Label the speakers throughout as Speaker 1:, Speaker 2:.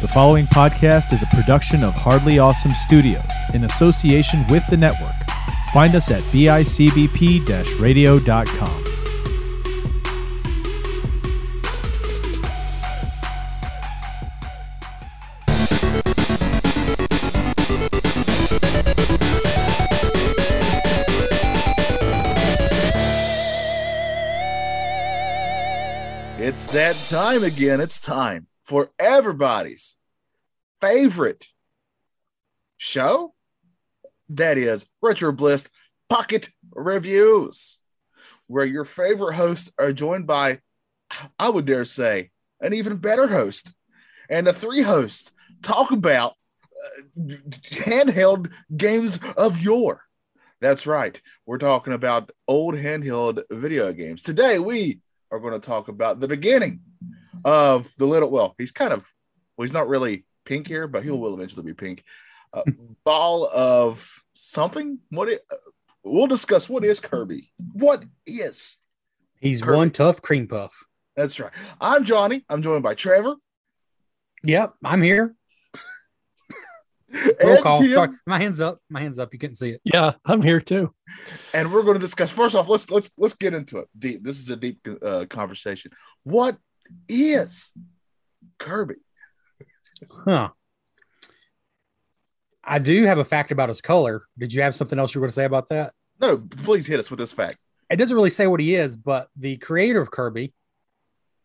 Speaker 1: The following podcast is a production of Hardly Awesome Studios in association with the network. Find us at bicbp radio.com.
Speaker 2: It's that time again. It's time for everybody's favorite show. That is Retro Bliss Pocket Reviews, where your favorite hosts are joined by, I would dare say, an even better host. And the three hosts talk about uh, handheld games of yore. That's right. We're talking about old handheld video games. Today, we are going to talk about the beginning of the little, well, he's kind of, well, he's not really pink here, but he will eventually be pink. Uh, ball of something. What it, uh, we'll discuss what is Kirby. What is?
Speaker 3: He's
Speaker 2: Kirby.
Speaker 3: one tough cream puff.
Speaker 2: That's right. I'm Johnny. I'm joined by Trevor.
Speaker 3: Yep, I'm here. Roll call.
Speaker 2: Tim,
Speaker 3: Sorry, my hands up. My hands up. You couldn't see it.
Speaker 4: Yeah, I'm here too.
Speaker 2: and we're going to discuss. First off, let's let's let's get into it. Deep. This is a deep uh, conversation. What is Kirby?
Speaker 3: Huh. I do have a fact about his color. Did you have something else you were going to say about that?
Speaker 2: No, please hit us with this fact.
Speaker 3: It doesn't really say what he is, but the creator of Kirby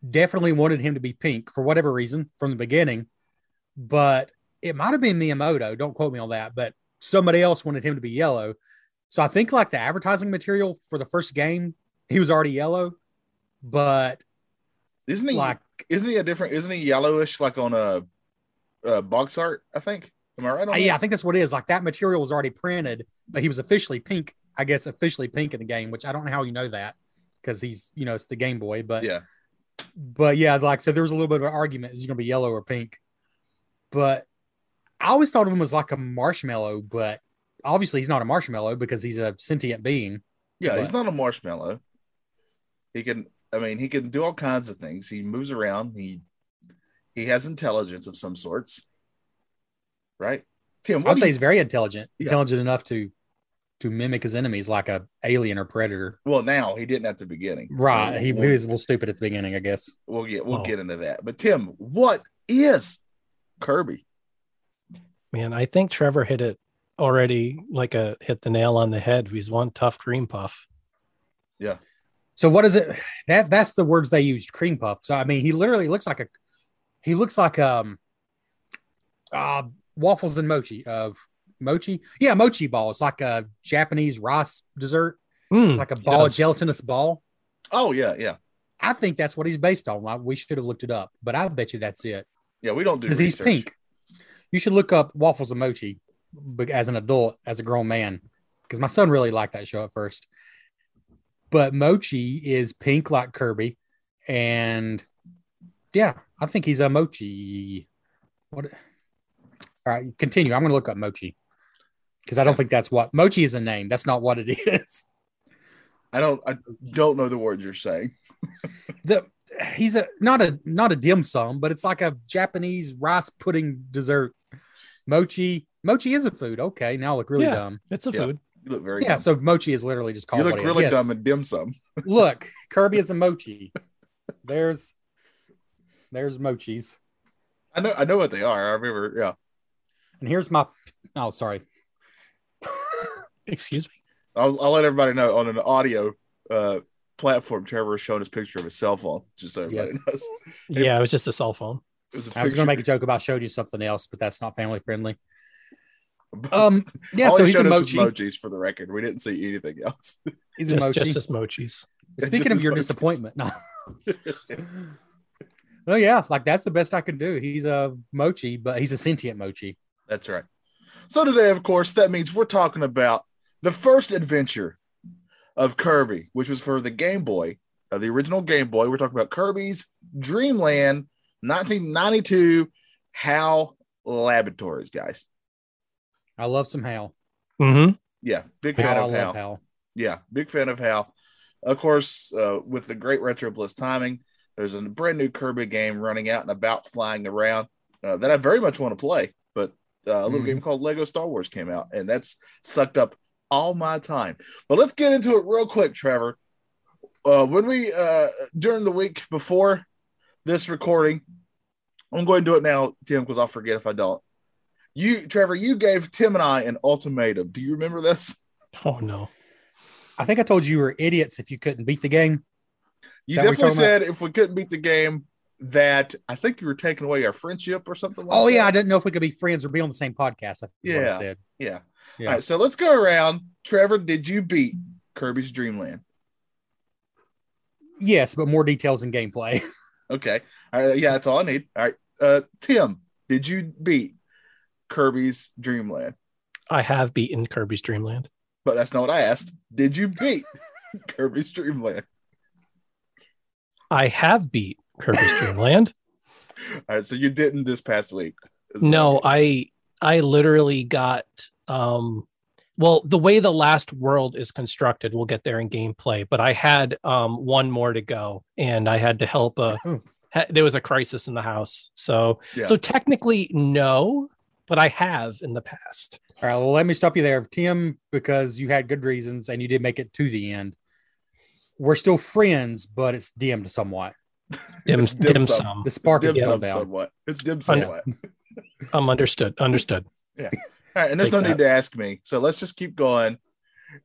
Speaker 3: definitely wanted him to be pink for whatever reason from the beginning. But it might have been Miyamoto. Don't quote me on that. But somebody else wanted him to be yellow. So I think like the advertising material for the first game, he was already yellow. But
Speaker 2: Isn't he
Speaker 3: like
Speaker 2: Isn't he a different? Isn't he yellowish like on a, a box art? I think. Am I right?
Speaker 3: Yeah, I think that's what it is. Like that material was already printed, but he was officially pink. I guess officially pink in the game, which I don't know how you know that because he's you know it's the Game Boy. But
Speaker 2: Yeah.
Speaker 3: but yeah, like so there was a little bit of an argument: is he going to be yellow or pink? But I always thought of him as like a marshmallow, but obviously he's not a marshmallow because he's a sentient being.
Speaker 2: Yeah, he's not a marshmallow. He can. I mean, he can do all kinds of things. He moves around. He he has intelligence of some sorts. Right, Tim.
Speaker 3: I'd say
Speaker 2: you-
Speaker 3: he's very intelligent,
Speaker 2: Yeah.
Speaker 3: intelligent enough to to mimic his enemies like a alien or predator.
Speaker 2: well, now he didn't at the beginning.
Speaker 3: Right. He, he was a little stupid at the beginning, I guess.
Speaker 2: we'll get we'll
Speaker 4: Oh.
Speaker 2: get into that. But Tim, what is Kirby?
Speaker 4: Man, I think Trevor hit it already like a hit the nail on the head. He's one tough cream puff.
Speaker 3: So what is it? That that's the words they used, cream puff. So I mean, he literally looks like a he looks like um uh waffles and mochi of mochi. Yeah, mochi ball. It's like a Japanese rice dessert.
Speaker 4: Mm,
Speaker 3: It's like a ball, a
Speaker 4: yes.
Speaker 3: gelatinous ball.
Speaker 2: Oh yeah, yeah,
Speaker 3: I think that's what he's based on. Like, We should have looked it up, but I bet you that's it
Speaker 2: yeah. We don't do
Speaker 3: because he's pink. You should look up waffles and mochi as an adult, as a grown man, because my son really liked that show at first. But mochi is pink like Kirby, and yeah, I think he's a mochi. What? All right, continue. I'm going to look up mochi because I don't think that's what mochi is a name. That's not what it is.
Speaker 2: I don't. I don't know the words you're saying.
Speaker 3: The he's a not a not a dim sum, but it's like a Japanese rice pudding dessert. Mochi mochi is a food. Okay, now I look really
Speaker 4: Yeah.
Speaker 3: dumb.
Speaker 4: It's a
Speaker 2: Yeah.
Speaker 4: food.
Speaker 2: You look very.
Speaker 3: Yeah,
Speaker 2: dumb.
Speaker 3: so mochi is literally just called.
Speaker 2: you look
Speaker 3: what it is.
Speaker 2: really
Speaker 3: Yes.
Speaker 2: dumb and dim sum.
Speaker 3: Look, Kirby is a mochi. There's there's mochis,
Speaker 2: I know. I know what they are. I remember. Yeah.
Speaker 3: and here's my. Oh, sorry.
Speaker 4: Excuse me.
Speaker 2: I'll, I'll let everybody know on an audio uh, platform. Trevor is showing his picture of his cell phone, just so everybody
Speaker 3: Yes.
Speaker 2: knows.
Speaker 4: Yeah, it was just a cell phone.
Speaker 2: It was a
Speaker 3: I was going to make a
Speaker 2: picture-
Speaker 3: joke about showing you something else, but that's not family friendly. Um, yeah,
Speaker 2: All
Speaker 3: so
Speaker 2: he
Speaker 3: he's a
Speaker 2: showed us
Speaker 3: mochi.
Speaker 2: emojis for the record. We didn't see anything else.
Speaker 3: He's a
Speaker 4: Just,
Speaker 3: mochi.
Speaker 4: just as mochis.
Speaker 3: Speaking
Speaker 2: just
Speaker 3: of your
Speaker 2: mochis.
Speaker 3: disappointment, no. Oh yeah, like that's the best I can do. He's a mochi, but he's a sentient mochi.
Speaker 2: That's right. So today, of course, that means we're talking about the first adventure of Kirby, which was for the Game Boy, uh, the original Game Boy. We're talking about Kirby's Dream Land, 1992 HAL Laboratories, guys.
Speaker 3: I love some Hal.
Speaker 4: hmm
Speaker 2: Yeah, big
Speaker 3: Oh,
Speaker 2: fan
Speaker 3: I
Speaker 2: of
Speaker 3: love
Speaker 2: HAL.
Speaker 3: Hal.
Speaker 2: Yeah, big fan of Hal. Of course, uh, with the great Retro Bliss timing, there's a brand new Kirby game running out and about, flying around. uh, that I very much want to play, but uh, a little
Speaker 3: Mhm.
Speaker 2: game called Lego Star Wars came out, and that's sucked up all my time. But let's get into it real quick, Trevor. Uh, when we uh, during the week before this recording, I'm going to do it now, Tim, because I'll forget if I don't. You, Trevor, you gave Tim and I an ultimatum. Do you remember this?
Speaker 4: Oh no.
Speaker 3: I think I told you you were idiots if you couldn't beat the game.
Speaker 2: You
Speaker 3: That
Speaker 2: definitely said if we couldn't beat the game, that I think you were taking away our friendship or something. Like
Speaker 3: Oh yeah, I didn't know if we could be friends or be on the same podcast. I think is what I
Speaker 2: Yeah.
Speaker 3: said.
Speaker 2: yeah.
Speaker 3: Yeah.
Speaker 2: All right, so let's go around. Trevor, did you beat Kirby's Dream Land?
Speaker 3: Yes, but more details in gameplay.
Speaker 2: Okay. All right, yeah, that's all I need. All right. Uh, Tim, did you beat Kirby's Dream Land?
Speaker 4: I have beaten Kirby's Dream Land.
Speaker 2: But that's not what I asked. Did you beat Kirby's Dream Land?
Speaker 4: I have beat Kirby's Dream Land.
Speaker 2: All right, so you didn't this past week.
Speaker 4: No,
Speaker 2: I
Speaker 4: I I literally got um well the way the last world is constructed, we'll get there in gameplay, but I had um one more to go and I had to help a ha- there was a crisis in the house. So
Speaker 2: Yeah.
Speaker 4: so technically no, but I have in the past.
Speaker 3: All right, well, let me stop you there, Tim, because you had good reasons and you did make it to the end. We're still friends, but it's dimmed somewhat.
Speaker 4: Dim,
Speaker 2: It's dim
Speaker 4: dim
Speaker 2: sum.
Speaker 4: sum.
Speaker 3: The spark is
Speaker 2: dim
Speaker 3: still
Speaker 2: sum
Speaker 3: down.
Speaker 2: somewhat. It's dim I'm.
Speaker 4: Um understood. Understood. Yeah.
Speaker 2: All right, and there's
Speaker 4: Take
Speaker 2: no need to ask me. So let's just keep going.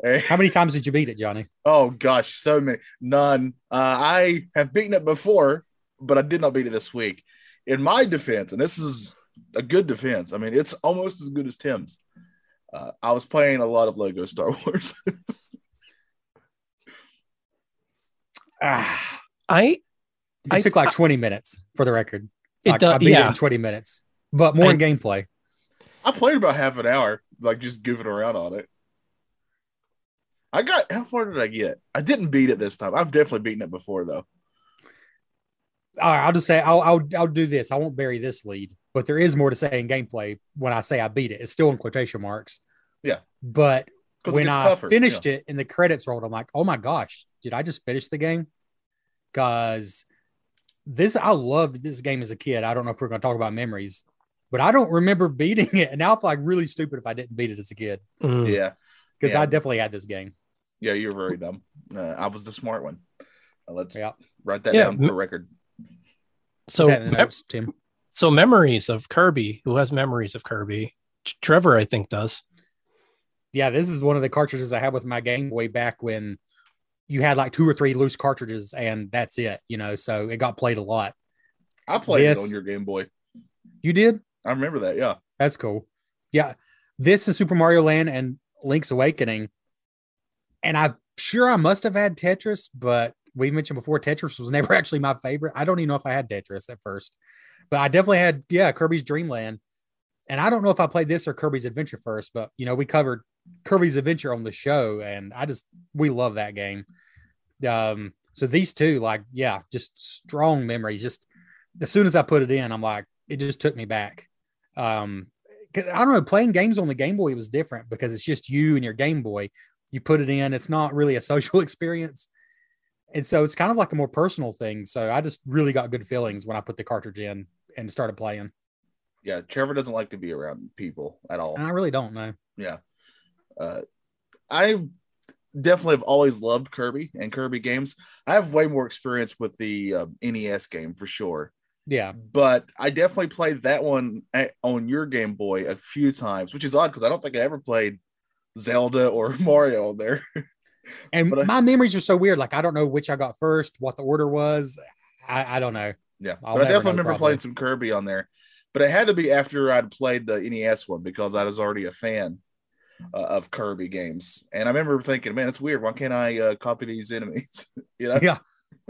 Speaker 3: How many times did you beat it, Johnny?
Speaker 2: Oh gosh, so many. None. Uh, I have beaten it before, but I did not beat it this week. In my defense, and this is a good defense. I mean, it's almost as good as Tim's. Uh, I was playing a lot of Lego Star Wars.
Speaker 3: Ah,
Speaker 4: I
Speaker 3: it
Speaker 4: I-
Speaker 3: took like 20 minutes for the record.
Speaker 4: it
Speaker 3: Like, I
Speaker 4: does
Speaker 3: beat it
Speaker 4: yeah.
Speaker 3: in 20 minutes, but more
Speaker 4: I-
Speaker 3: in gameplay.
Speaker 2: I played about half an hour, like just goofing around on it. I got how far did I get? I didn't beat it this time. I've definitely beaten it before though.
Speaker 3: All right, I'll just say I'll, I'll I'll do this. I won't bury this lead, but there is more to say in gameplay when I say I beat it. It's still in quotation marks.
Speaker 2: Yeah.
Speaker 3: But when I
Speaker 2: tougher.
Speaker 3: finished it and the credits rolled, I'm like, oh my gosh, did I just finish the game? Because this, I loved this game as a kid. I don't know if we're going to talk about memories, but I don't remember beating it. And now I feel like really stupid if I didn't beat it as a kid
Speaker 4: mm,
Speaker 2: Yeah.
Speaker 3: because
Speaker 2: Yeah.
Speaker 3: I definitely had this game.
Speaker 2: Yeah, you're very dumb. Uh, I was the smart one. Uh, let's
Speaker 3: Yeah.
Speaker 2: write that
Speaker 4: Yeah,
Speaker 2: down for record.
Speaker 4: so
Speaker 3: Put that in the
Speaker 4: mem-
Speaker 3: notes, Tim.
Speaker 4: So memories of Kirby. Who has memories of Kirby? Trevor, I think, does.
Speaker 3: Yeah, this is one of the cartridges I had with my Game Boy back when you had like two or three loose cartridges and that's it, you know. So it got played a lot.
Speaker 2: I played
Speaker 3: Yes.
Speaker 2: it on your Game Boy.
Speaker 3: You did?
Speaker 2: I remember that. Yeah.
Speaker 3: That's cool. Yeah. This is Super Mario Land and Link's Awakening. And I'm sure I must have had Tetris, but we mentioned before Tetris was never actually my favorite. I don't even know if I had Tetris at first, but I definitely had, yeah, Kirby's Dream Land. And I don't know if I played this or Kirby's Adventure first, but you know, we covered Kirby's Adventure on the show, and I just we love that game. Um, so these two, like, yeah, just strong memories. Just as soon as I put it in, I'm like, it just took me back. Um, I don't know, playing games on the Game Boy was different because it's just you and your Game Boy. You put it in, it's not really a social experience. And so it's kind of like a more personal thing. So I just really got good feelings when I put the cartridge in and started playing.
Speaker 2: Yeah. Trevor doesn't like to be around people at all.
Speaker 3: And I really don't know.
Speaker 2: Yeah. Uh, I definitely have always loved Kirby and Kirby games. I have way more experience with the uh, NES game for sure.
Speaker 3: Yeah.
Speaker 2: But I definitely played that one at, on your Game Boy a few times, which is odd because I don't think I ever played Zelda or Mario on there.
Speaker 3: And
Speaker 2: I-
Speaker 3: my memories are so weird. Like I don't know which I got first, what the order was. I, I don't know.
Speaker 2: Yeah,
Speaker 3: I'll
Speaker 2: but I definitely remember
Speaker 3: probably.
Speaker 2: playing some Kirby on there. But it had to be after I'd played the NES one because I was already a fan uh, of Kirby games, and I remember thinking, "Man, it's weird. Why can't I uh, copy these enemies?" you know?
Speaker 3: Yeah.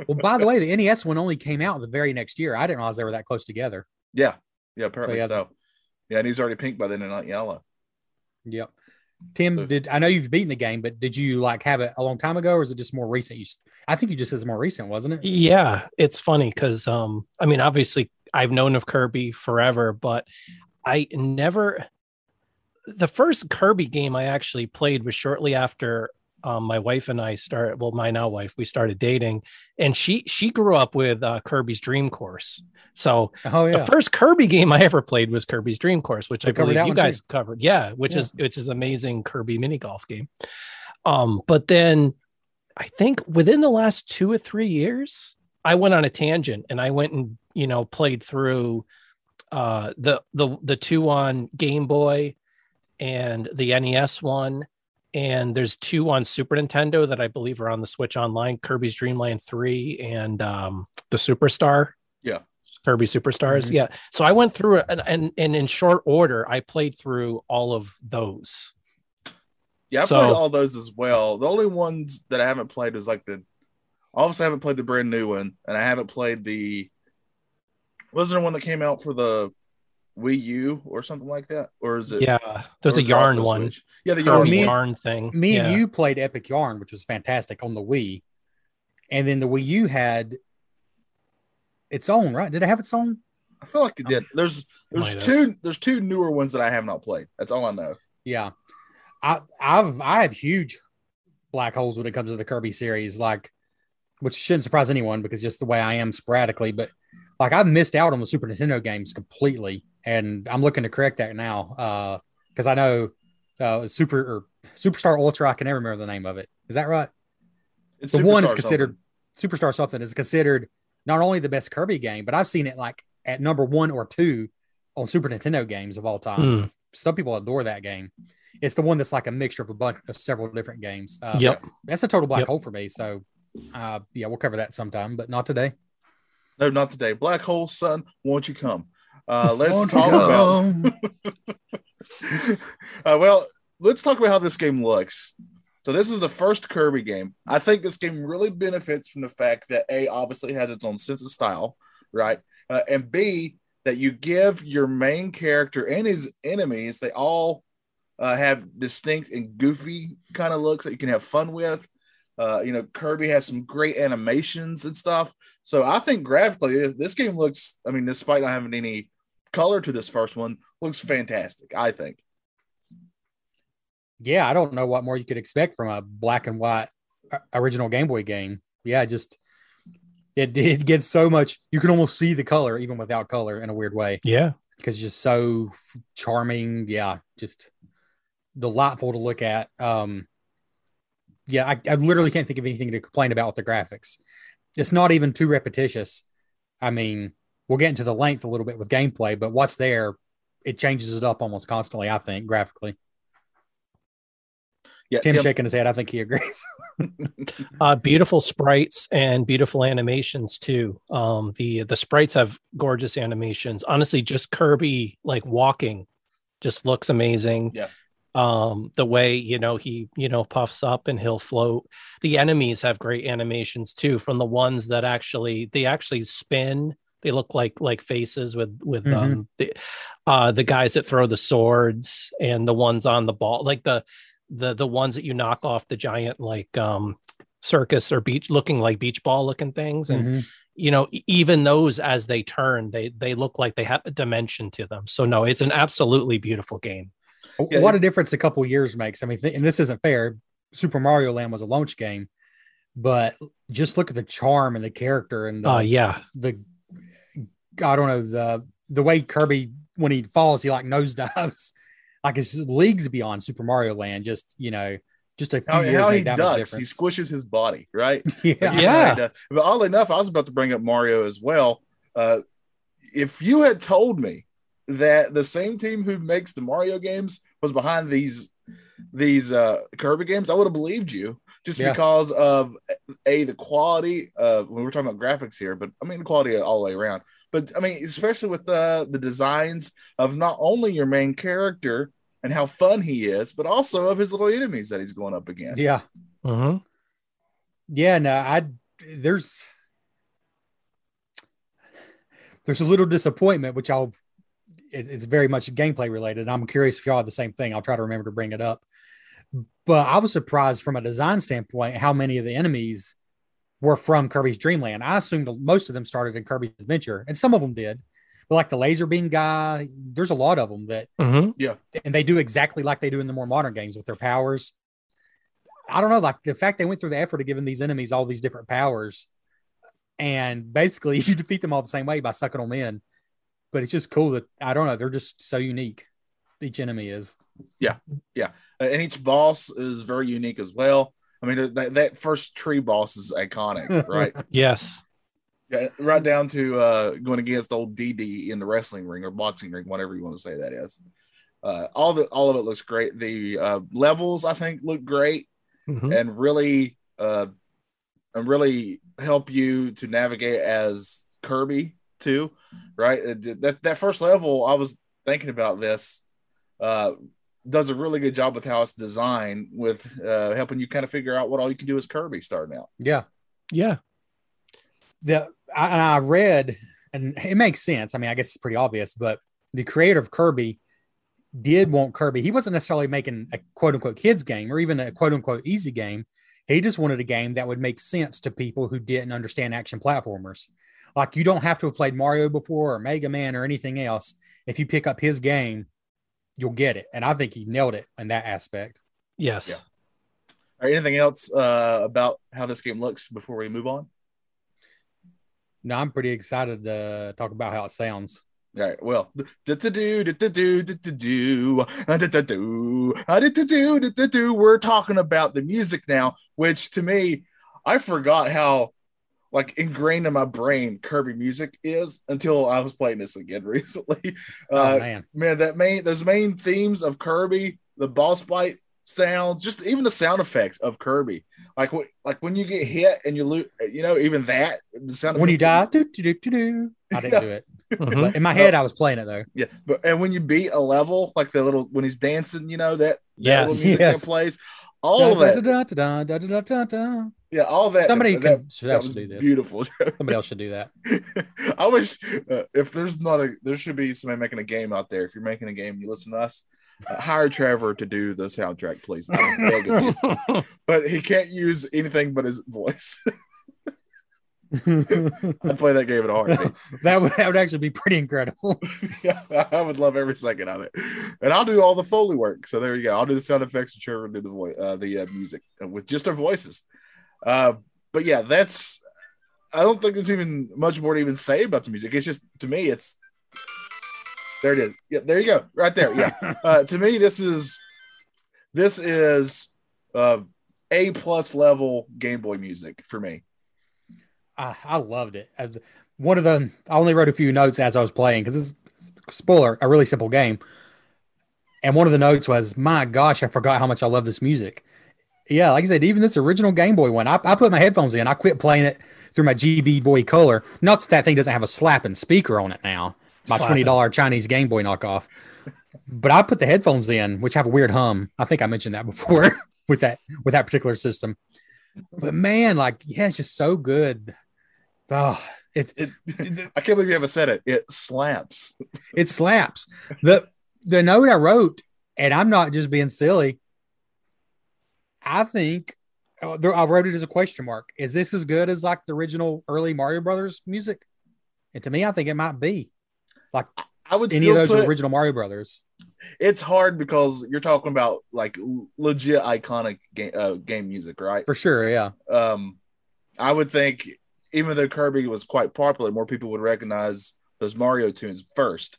Speaker 3: Well, by the way, the NES one only came out the very next year. I didn't realize they were that close together.
Speaker 2: Yeah, yeah, apparently
Speaker 3: yeah,
Speaker 2: so. Yeah, and he's already pink by then and not yellow.
Speaker 3: Yep. Tim,
Speaker 2: So-
Speaker 3: did I know you've beaten the game, but did you like have it a long time ago, or is it just more recent? You, I think you just said it's more recent, wasn't it?
Speaker 4: Yeah, it's funny because um, I mean, obviously, I've known of Kirby forever, but I never. The first Kirby game I actually played was shortly after um, my wife and I started. Well, my now wife, we started dating, and she she grew up with uh, Kirby's Dream Course. So
Speaker 3: Oh yeah.
Speaker 4: the first Kirby game I ever played was Kirby's Dream Course, which
Speaker 3: We
Speaker 4: I believe you
Speaker 3: one too.
Speaker 4: guys covered. Yeah, which
Speaker 3: Yeah.
Speaker 4: is which is amazing Kirby mini golf game. Um, but then I think within the last two or three years, I went on a tangent and I went and you know played through uh the the the two on Game Boy and the NES one. And there's two on Super Nintendo that I believe are on the Switch Online: Kirby's Dream Land Three and um, the Superstar.
Speaker 2: Yeah.
Speaker 4: Kirby Superstars.
Speaker 3: Mhm.
Speaker 4: Yeah. So I went through and, and and in short order, I played through all of those.
Speaker 2: Yeah, I
Speaker 4: So-
Speaker 2: played all those as well. The only ones that I haven't played is like the obviously I haven't played the brand new one, and I haven't played the wasn't there one that came out for the Wii U or something like that? Or is it
Speaker 4: Yeah. There's a yarn one.
Speaker 2: Switch? Yeah, the yarn
Speaker 3: me-
Speaker 4: yarn thing.
Speaker 3: Me
Speaker 4: yeah.
Speaker 3: and you played Epic Yarn, which was fantastic on the Wii, and then the Wii U had its own, right? Did it have its own?
Speaker 2: I feel like it did. There's there's
Speaker 4: Might have.
Speaker 2: two there's two newer ones that I have not played. That's all I know.
Speaker 3: Yeah, I I've I have huge black holes when it comes to the Kirby series, like which shouldn't surprise anyone because just the way I am sporadically, but like I've missed out on the Super Nintendo games completely, and I'm looking to correct that now uh because I know uh Super or Superstar Ultra, I can never remember the name of it. Is that right?
Speaker 2: It's
Speaker 3: the one is considered
Speaker 2: something.
Speaker 3: Superstar something is considered not only the best Kirby game, but I've seen it like at number one or two on Super Nintendo games of all time.
Speaker 4: Mm,
Speaker 3: Some people adore that game. It's the one that's like a mixture of a bunch of several different games. Uh,
Speaker 4: Yep.
Speaker 3: that's a total black
Speaker 4: Yep.
Speaker 3: hole for me. So, uh, yeah, we'll cover that sometime, but not today.
Speaker 2: No, not today. Black hole sun, won't you come? Uh, let's
Speaker 3: Won't
Speaker 2: talk about uh, well, let's talk about how this game looks. So this is the first Kirby game. I think this game really benefits from the fact that A obviously has its own sense of style, right? Uh, and B that you give your main character and his enemies they all uh, have distinct and goofy kind of looks that you can have fun with. Uh, you know, Kirby has some great animations and stuff. So I think graphically, this, this game looks. I mean, despite not having any color to this first one, looks fantastic. I think.
Speaker 3: yeah, I don't know what more you could expect from a black and white uh, original Game Boy game. Yeah, just it did get so much. You can almost see the color even without color in a weird way.
Speaker 4: yeah.
Speaker 3: because it's just so charming. Yeah, just delightful to look at. Um, yeah, I, I literally can't think of anything to complain about with the graphics. It's not even too repetitious. I mean, we'll get into the length a little bit with gameplay, but what's there, it changes it up almost constantly. I think graphically.
Speaker 2: Yeah,
Speaker 3: Tim
Speaker 2: yeah,
Speaker 3: shaking his head. I think he agrees.
Speaker 4: Uh, beautiful sprites and beautiful animations too. Um, the the sprites have gorgeous animations. Honestly, just Kirby like walking just looks amazing.
Speaker 2: Yeah.
Speaker 4: Um, the way you know he you know puffs up and he'll float. The enemies have great animations too. From the ones that actually they actually spin. They look like like faces with with
Speaker 3: Mhm.
Speaker 4: um the uh the guys that throw the swords and the ones on the ball like the the the ones that you knock off the giant like um circus or beach looking like beach ball looking things and
Speaker 3: Mhm.
Speaker 4: you know even those as they turn they they look like they have a dimension to them so no it's an absolutely beautiful game
Speaker 2: Yeah,
Speaker 3: what a difference a couple years makes. I mean, th- and this isn't fair. Super Mario Land was a launch game, but just look at the charm and the character and the,
Speaker 4: uh yeah
Speaker 3: the I don't know the the way Kirby when he falls he like nosedives like it's leagues beyond Super Mario Land. Just you know, just a few
Speaker 2: how,
Speaker 3: years
Speaker 2: how he
Speaker 3: made that much
Speaker 2: ducks, he squishes his body, right?
Speaker 3: yeah,
Speaker 4: Yeah.
Speaker 2: And, uh, but oddly enough, I was about to bring up Mario as well. Uh, if you had told me that the same team who makes the Mario games was behind these these uh, Kirby games, I would have believed you just
Speaker 3: Yeah.
Speaker 2: because of a the quality of when we're talking about graphics here, but I mean the quality all the way around. But I mean, especially with the the designs of not only your main character and how fun he is, but also of his little enemies that he's going up against.
Speaker 3: yeah,
Speaker 4: Mhm.
Speaker 3: yeah. No, I there's there's a little disappointment, which I'll it, it's very much gameplay related. I'm curious if y'all have the same thing. I'll try to remember to bring it up. But I was surprised from a design standpoint how many of the enemies were from Kirby's Dream Land. I assumed most of them started in Kirby's Adventure, and some of them did. But like the laser beam guy, there's a lot of them that,
Speaker 4: Mhm.
Speaker 3: and they do exactly like they do in the more modern games with their powers. I don't know, like the fact they went through the effort of giving these enemies all these different powers, and basically you defeat them all the same way by sucking them in. But it's just cool that I don't know, they're just so unique. Each enemy is.
Speaker 2: Yeah, yeah, uh, and each boss is very unique as well. I mean, that, that first tree boss is iconic, right?
Speaker 4: Yes.
Speaker 2: yeah, right down to uh, going against old DD in the wrestling ring or boxing ring, whatever you want to say that is. Uh, all the all of it looks great. The uh, levels I think look great
Speaker 4: Mhm.
Speaker 2: and really uh, and really help you to navigate as Kirby too, right? That that first level, I was thinking about this. Does a really good job with how it's designed, with uh, helping you kind of figure out what all you can do as Kirby starting out.
Speaker 3: Yeah.
Speaker 4: Yeah.
Speaker 3: the I, and I read, and it makes sense. I mean, I guess it's pretty obvious, but the creator of Kirby did want Kirby. He wasn't necessarily making a quote unquote kids game or even a quote unquote easy game. He just wanted a game that would make sense to people who didn't understand action platformers. Like you don't have to have played Mario before or Mega Man or anything else. If you pick up his game, you'll get it. And I think he nailed it in that aspect.
Speaker 4: Yes.
Speaker 2: Yeah. All right, anything else uh, about how this game looks before we move on?
Speaker 3: No, I'm pretty excited to talk about how it sounds.
Speaker 2: All right. Well, do do do do do do do do do do do do. We're talking about the music now, which to me, I forgot how like ingrained in my brain Kirby music is until I was playing this again recently.
Speaker 3: Oh
Speaker 2: Uh,
Speaker 3: man.
Speaker 2: man, that main those main themes of Kirby, the boss fight sounds, just even the sound effects of Kirby, like what like when you get hit and you lose, you know, even that the sound
Speaker 3: when you die, do, do, do, do, do. I didn't do it.
Speaker 4: Mhm.
Speaker 3: In my head, I was playing it though.
Speaker 2: Yeah, but and when you beat a level, like the little when he's dancing, you know that that
Speaker 4: Yes.
Speaker 2: music
Speaker 3: Yes.
Speaker 2: that plays, all of that, Yeah, all that.
Speaker 3: Somebody
Speaker 2: that,
Speaker 3: can-
Speaker 2: that,
Speaker 3: should
Speaker 2: that
Speaker 3: else
Speaker 2: was
Speaker 3: do this.
Speaker 2: beautiful.
Speaker 3: Somebody else should do that.
Speaker 2: I wish uh, if there's not a there should be somebody making a game out there. If you're making a game, you listen to us. Uh, hire Trevor to do the soundtrack, please. I'm begging you. But he can't use anything but his voice. I'd play that game at a heartbeat.
Speaker 3: that would that would actually be pretty incredible.
Speaker 2: yeah, I would love every second of it, and I'll do all the foley work. So there you go. I'll do the sound effects, and Trevor will do the voice, uh, the uh, music with just our voices. Uh, but yeah, that's. I don't think there's even much more to even say about the music. It's just to me, it's there. It is. Yeah, there you go, right there. Yeah, uh, to me, this is this is uh, a plus level Game Boy music for me.
Speaker 3: I, I loved it. As one of the I only wrote a few notes as I was playing because it's spoiler a really simple game. And one of the notes was, "My gosh, I forgot how much I love this music." Yeah, like I said, even this original Game Boy one, I, I put my headphones in. I quit playing it through my GB Boy Color. Not that that thing doesn't have a slapping speaker on it now. My
Speaker 4: Slapping.
Speaker 3: twenty dollar Chinese Game Boy knockoff. But I put the headphones in, which have a weird hum. I think I mentioned that before with that with that particular system. But man, like, yeah, it's just so good. Oh, it
Speaker 2: It, I can't believe you haven't said it. It slaps.
Speaker 3: it slaps. The the note I wrote, and I'm not just being silly. I think uh, there- I wrote it as a question mark. Is this as good as like the original early Mario Brothers music? And to me, I think it might be like
Speaker 2: I would
Speaker 3: any of those
Speaker 2: put,
Speaker 3: original Mario Brothers.
Speaker 2: it's hard because you're talking about like legit iconic game uh, game music, right?
Speaker 3: For sure, yeah.
Speaker 2: Um, I would think even though Kirby was quite popular, more people would recognize those Mario tunes first.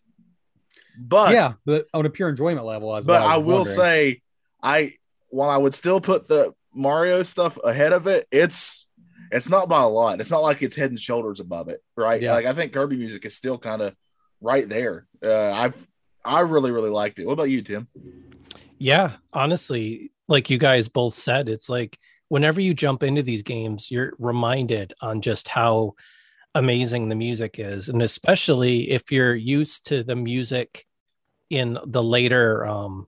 Speaker 2: But
Speaker 3: yeah, but on a pure enjoyment level, as
Speaker 2: but
Speaker 3: well.
Speaker 2: I will say, I while I would still put the Mario stuff ahead of it, it's it's not by a lot. It's not like it's head and shoulders above it, right?
Speaker 3: Yeah.
Speaker 2: Like I think Kirby music is still kind of right there. Uh, I've I really really liked it. What about you, Tim?
Speaker 4: Yeah, honestly, like you guys both said, it's like whenever you jump into these games, you're reminded on just how amazing the music is. And especially if you're used to the music in the later um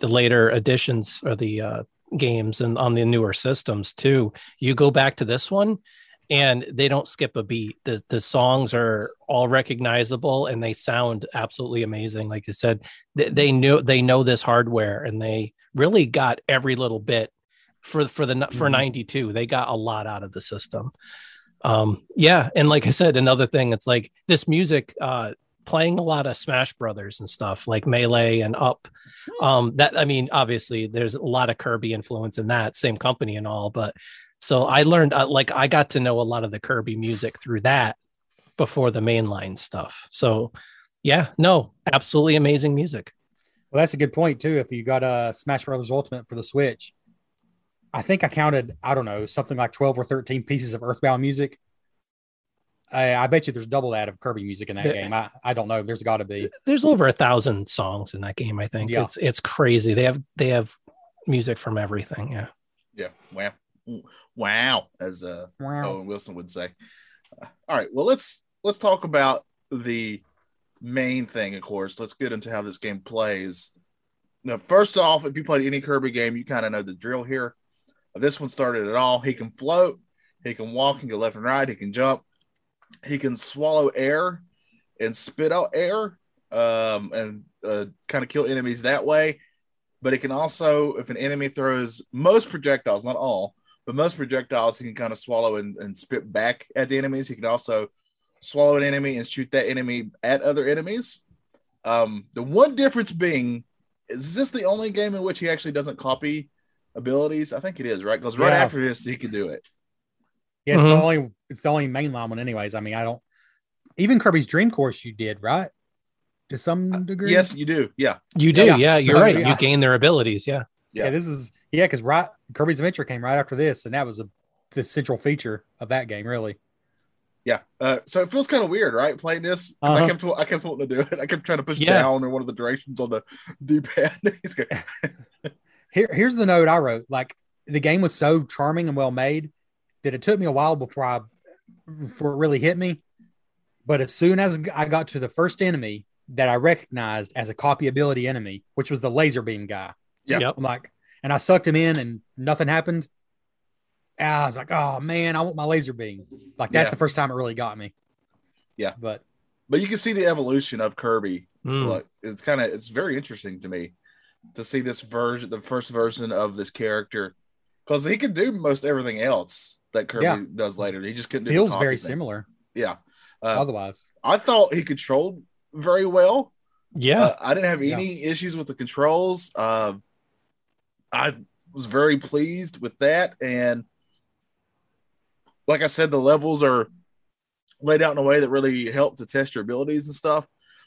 Speaker 4: the later editions or the uh games and on the newer systems too. You go back to this one and they don't skip a beat. The the songs are all recognizable and they sound absolutely amazing. Like you said, they, they knew they know this hardware and they really got every little bit for for the for
Speaker 3: Mhm.
Speaker 4: 92 they got a lot out of the system um yeah and like i said another thing it's like this music uh playing a lot of Smash Brothers and stuff like Melee and Up. Um, that I mean, obviously, there's a lot of Kirby influence in that same company and all, but so I learned uh, like I got to know a lot of the Kirby music through that before the mainline stuff. So yeah, no, absolutely amazing music.
Speaker 3: Well, that's a good point too. If you got a uh, Smash Brothers Ultimate for the Switch, I think I counted, I don't know, something like 12 or 13 pieces of Earthbound music. I, I bet you there's double that of Kirby music in that there, game. I, I don't know. There's got to be.
Speaker 4: There's over a thousand songs in that game. I think yeah. it's it's crazy. They have they have music from everything. Yeah.
Speaker 2: Yeah. Wow. Wow, as uh, wow. Owen Wilson would say. Uh, all right. Well, let's let's talk about the main thing. Of course, let's get into how this game plays. Now, first off, if you played any Kirby game, you kind of know the drill here. This one started it all. He can float, he can walk, he can go left and right, he can jump, he can swallow air and spit out air um, and uh, kind of kill enemies that way. But it can also, if an enemy throws most projectiles, not all, but most projectiles, he can kind of swallow and, and spit back at the enemies. He can also swallow an enemy and shoot that enemy at other enemies. Um, the one difference being, is this the only game in which he actually doesn't copy abilities? I think it is, right? Because right yeah. after this, he can do it.
Speaker 3: Yeah, it's mm-hmm. the only it's the only mainline one, anyways. I mean, I don't even Kirby's Dream Course you did, right? To some uh, degree.
Speaker 2: Uh, yes, you do. Yeah.
Speaker 4: You do. Yeah, yeah you're so, right. Yeah. You gain their abilities. Yeah.
Speaker 3: yeah. Yeah. This is yeah, because right Kirby's Adventure came right after this, and that was a the central feature of that game, really.
Speaker 2: Yeah. Uh, so it feels kind of weird, right? Playing this because uh-huh. I kept I kept wanting to do it. I kept trying to push yeah. down in one of the directions on the D-pad.
Speaker 3: Here, here's the note I wrote. Like the game was so charming and well made that it took me a while before I before it really hit me. But as soon as I got to the first enemy that I recognized as a copy ability enemy, which was the laser beam guy,
Speaker 2: yeah, yep.
Speaker 3: I'm like, and I sucked him in and nothing happened. And I was like, oh man, I want my laser beam. Like that's yeah. the first time it really got me.
Speaker 2: Yeah,
Speaker 3: but
Speaker 2: but you can see the evolution of Kirby. Mm. Like it's kind of it's very interesting to me to see this version, the first version of this character, because he can do most everything else that Kirby yeah. does later. He just couldn't. Do it.
Speaker 3: Feels very thing. similar.
Speaker 2: Yeah.
Speaker 3: Uh, Otherwise,
Speaker 2: I thought he controlled very well.
Speaker 4: Yeah, uh,
Speaker 2: I didn't have any yeah. issues with the controls. Uh, I was very pleased with that, and like I said, the levels are laid out in a way that really help to test your abilities and stuff.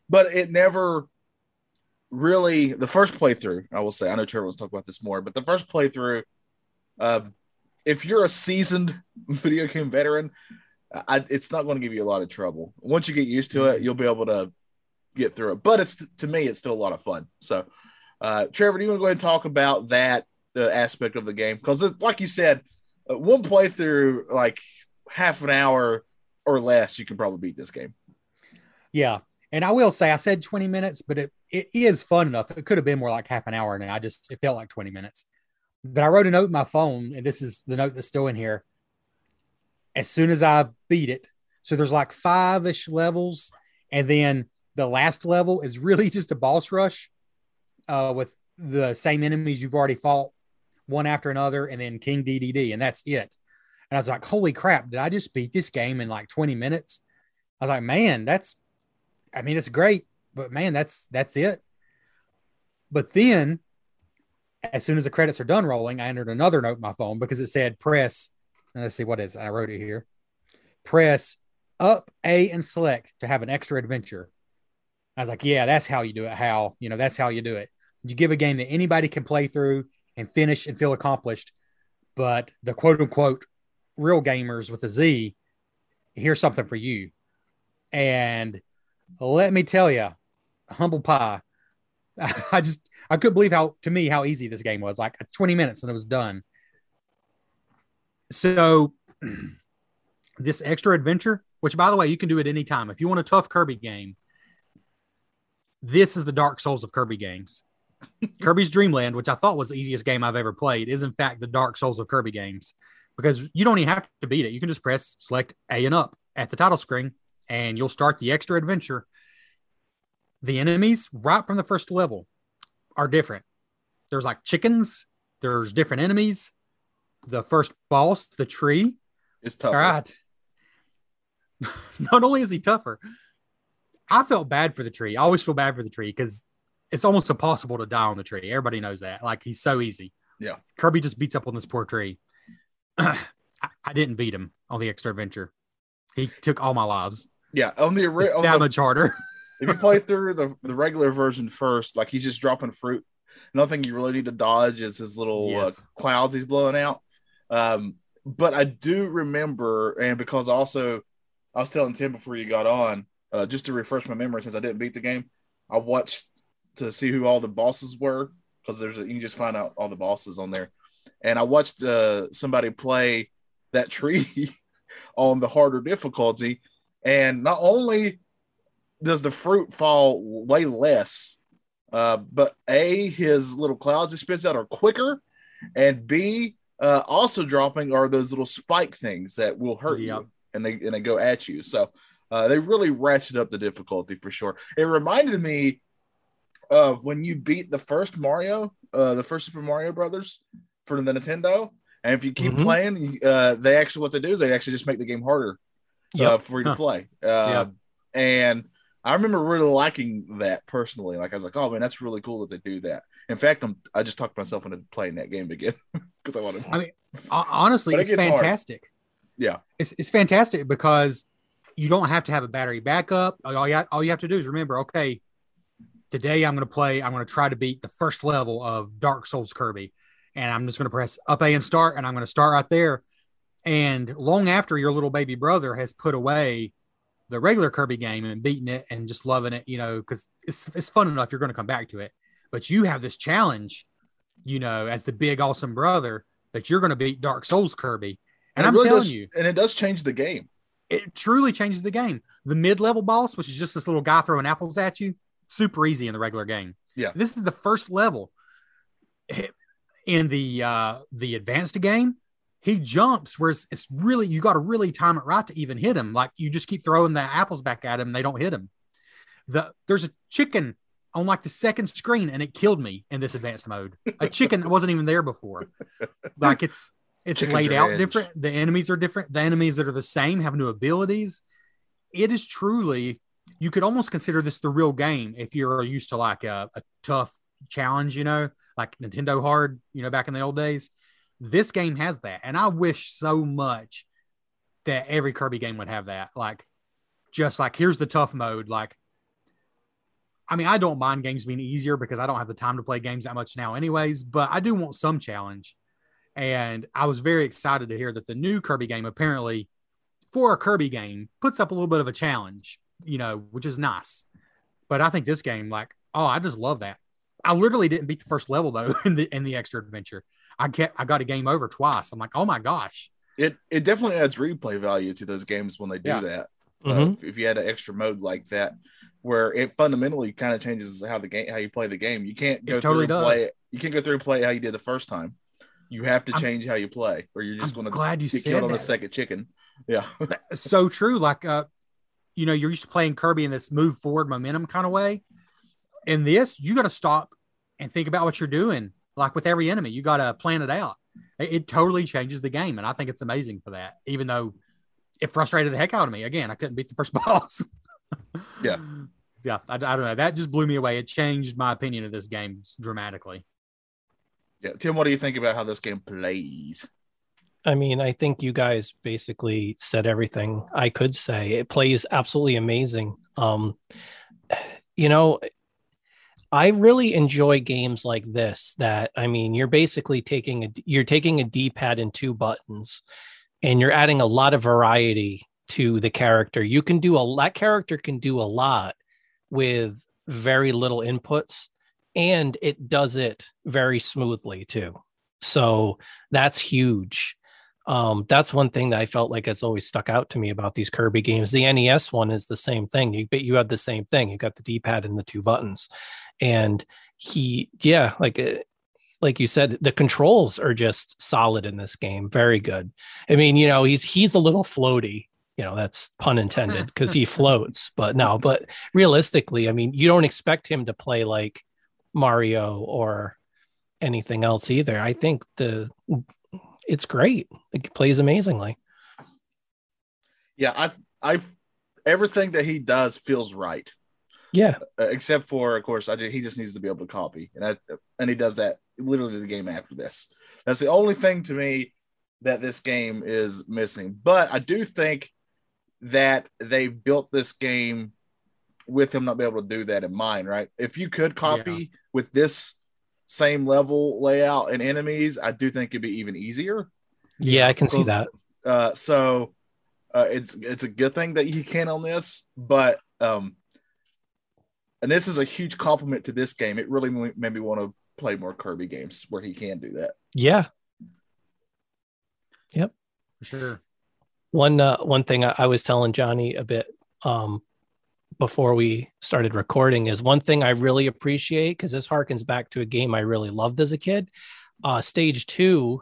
Speaker 2: But it never really the first playthrough. I will say, I know Trevor was talking about this more, but the first playthrough, uh, if you're a seasoned video game veteran, I, it's not going to give you a lot of trouble. Once you get used to it, you'll be able to get through it. But it's to me, it's still a lot of fun. So, uh, Trevor, do you want to go ahead and talk about that the aspect of the game? Because, like you said, uh, one playthrough, like half an hour or less, you can probably beat this game.
Speaker 3: Yeah, and I will say, I said 20 minutes, but it, it is fun enough. It could have been more like half an hour, and I just it felt like 20 minutes. But I wrote a note in my phone, and this is the note that's still in here. As soon as I beat it, so there's like five ish levels, and then the last level is really just a boss rush uh, with the same enemies you've already fought one after another, and then King Dedede, and that's it. And I was like, holy crap, did I just beat this game in like 20 minutes? I was like, man, that's, I mean, it's great, but man, that's, that's it. But then as soon as the credits are done rolling, I entered another note in my phone because it said press. Let's see what is. I wrote it here. Press up A and select to have an extra adventure. I was like, yeah, that's how you do it. How you know that's how you do it. You give a game that anybody can play through and finish and feel accomplished, but the quote unquote real gamers with a Z, here's something for you. And let me tell you, humble pie. I just I couldn't believe how to me how easy this game was. Like 20 minutes and it was done. So this extra adventure, which by the way, you can do it anytime. If you want a tough Kirby game, this is the Dark Souls of Kirby games. Kirby's Dream Land, which I thought was the easiest game I've ever played, is in fact the Dark Souls of Kirby games because you don't even have to beat it. You can just press select A and up at the title screen and you'll start the extra adventure. The enemies right from the first level are different. There's like chickens, there's different enemies. The first boss, the tree,
Speaker 2: is tougher.
Speaker 3: All right. Not only is he tougher, I felt bad for the tree. I always feel bad for the tree because it's almost impossible to die on the tree. Everybody knows that. Like he's so easy.
Speaker 2: Yeah.
Speaker 3: Kirby just beats up on this poor tree. I, I didn't beat him on the extra adventure. He took all my lives.
Speaker 2: Yeah, on the, ori-
Speaker 3: It's that
Speaker 2: the
Speaker 3: much harder.
Speaker 2: if you play through the, the regular version first, like he's just dropping fruit. Nothing you really need to dodge is his little
Speaker 3: Yes.
Speaker 2: uh, clouds he's blowing out. Um, but I do remember, and because also I was telling Tim before you got on, uh, just to refresh my memory since I didn't beat the game, I watched to see who all the bosses were because there's a, you can just find out all the bosses on there, and I watched uh, somebody play that tree on the harder difficulty, and not only does the fruit fall way less. Uh, but A, his little clouds he spits out are quicker, and B, uh, also dropping are those little spike things that will hurt
Speaker 3: Yep.
Speaker 2: you and they and they go at you. So uh, they really ratchet up the difficulty for sure. It reminded me of when you beat the first Mario, uh, the first Super Mario Brothers for the Nintendo. And if you keep
Speaker 4: Mhm.
Speaker 2: playing, uh, they actually what they do is they actually just make the game harder uh, for you to
Speaker 3: Huh.
Speaker 2: play. Uh, And I remember really liking that personally. Like I was like, oh man, that's really cool that they do that. In fact, I'm I just talked myself into playing that game again because I want to.
Speaker 3: I mean, honestly,
Speaker 2: But it
Speaker 3: it's
Speaker 2: hard.
Speaker 3: fantastic.
Speaker 2: Yeah.
Speaker 3: It's, it's fantastic because you don't have to have a battery backup. All you, all you have to do is remember, okay, today I'm going to play, I'm going to try to beat the first level of Dark Souls Kirby. And I'm just going to press up A and start, and I'm going to start right there. And long after your little baby brother has put away the regular Kirby game and beating it and just loving it, you know, because it's, it's fun enough, you're going to come back to it. But you have this challenge, you know, as the big awesome brother that you're going to beat Dark Souls Kirby. And
Speaker 2: it
Speaker 3: I'm
Speaker 2: really
Speaker 3: telling
Speaker 2: does-
Speaker 3: you,
Speaker 2: and it does change the game.
Speaker 3: it truly changes the game. The mid-level boss, which is just this little guy throwing apples at you, super easy in the regular game.
Speaker 2: Yeah.
Speaker 3: This is the first level. In the uh the advanced game, he jumps where it's, it's really you got to really time it right to even hit him. Like you just keep throwing the apples back at him, and they don't hit him. The there's a chicken on like the second screen, and it killed me in this advanced mode. A chicken that wasn't even there before. Like it's it's
Speaker 2: Chicken's
Speaker 3: laid out different. The enemies are different. The enemies that are the same have new abilities. It is truly you could almost consider this the real game if you're used to like a, a tough challenge, you know, like Nintendo Hard, you know, back in the old days. This game has that, and I wish so much that every Kirby game would have that. Like, just like here's the tough mode. Like, I mean, I don't mind games being easier because I don't have the time to play games that much now, anyways. But I do want some challenge, and I was very excited to hear that the new Kirby game apparently, for a Kirby game, puts up a little bit of a challenge, you know, which is nice. But I think this game, like, oh, I just love that. I literally didn't beat the first level though in the in the extra adventure. I get I got a game over twice. I'm like, oh my gosh.
Speaker 2: It it definitely adds replay value to those games when they do
Speaker 3: Yeah.
Speaker 2: that.
Speaker 4: Mhm.
Speaker 2: Uh, if you had an extra mode like that, where it fundamentally kind of changes how the game how you play the game. You can't go
Speaker 3: totally
Speaker 2: through and play it. You can't go through and play how you did the first time. You have to
Speaker 3: I'm-
Speaker 2: change how you play, or you're just going to
Speaker 3: glad you
Speaker 2: get
Speaker 3: said
Speaker 2: killed on
Speaker 3: that.
Speaker 2: a second chicken. Yeah,
Speaker 3: so true. Like, uh, you know, you're used to playing Kirby in this move forward momentum kind of way. In this, you got to stop and think about what you're doing. Like with every enemy, you got to plan it out. It, it totally changes the game, and I think it's amazing for that. Even though it frustrated the heck out of me. Again, I couldn't beat the first boss.
Speaker 2: Yeah.
Speaker 3: yeah. I, I don't know. That just blew me away. It changed my opinion of this game dramatically.
Speaker 2: yeah. Tim, what do you think about how this game plays?
Speaker 4: I mean, I think you guys basically said everything I could say. It plays absolutely amazing. Um, you know, I really enjoy games like this. That I mean, you're basically taking a you're taking a D-pad and two buttons, and you're adding a lot of variety to the character. You can do a that character can do a lot with very little inputs, and it does it very smoothly too. So that's huge um that's one thing that i felt like it's always stuck out to me about these kirby games the nes one is the same thing you you have the same thing you got the d-pad and the two buttons and he yeah like uh, like you said the controls are just solid in this game very good i mean you know he's he's a little floaty you know that's pun intended because he floats but no but realistically i mean you don't expect him to play like mario or anything else either i think the it's great. It plays amazingly.
Speaker 2: Yeah, I I everything that he does feels right.
Speaker 4: Yeah.
Speaker 2: Uh, except for, of course, I just, he just needs to be able to copy, and I, and he does that literally the game after this. That's the only thing to me that this game is missing. But I do think that they built this game with him not being able to do that in mind, right? If you could copy with this same level layout and enemies, I do think it'd be even easier.
Speaker 4: Yeah, I can see that.
Speaker 2: Uh, so uh, it's it's a good thing that you can on this, but um, and this is a huge compliment to this game. It really made me want to play more Kirby games where he can do that.
Speaker 4: Yeah. Yep.
Speaker 3: For sure.
Speaker 4: One uh, one thing I, I was telling Johnny a bit um, before we started recording is one thing I really appreciate because this harkens back to a game I really loved as a kid. Uh, stage two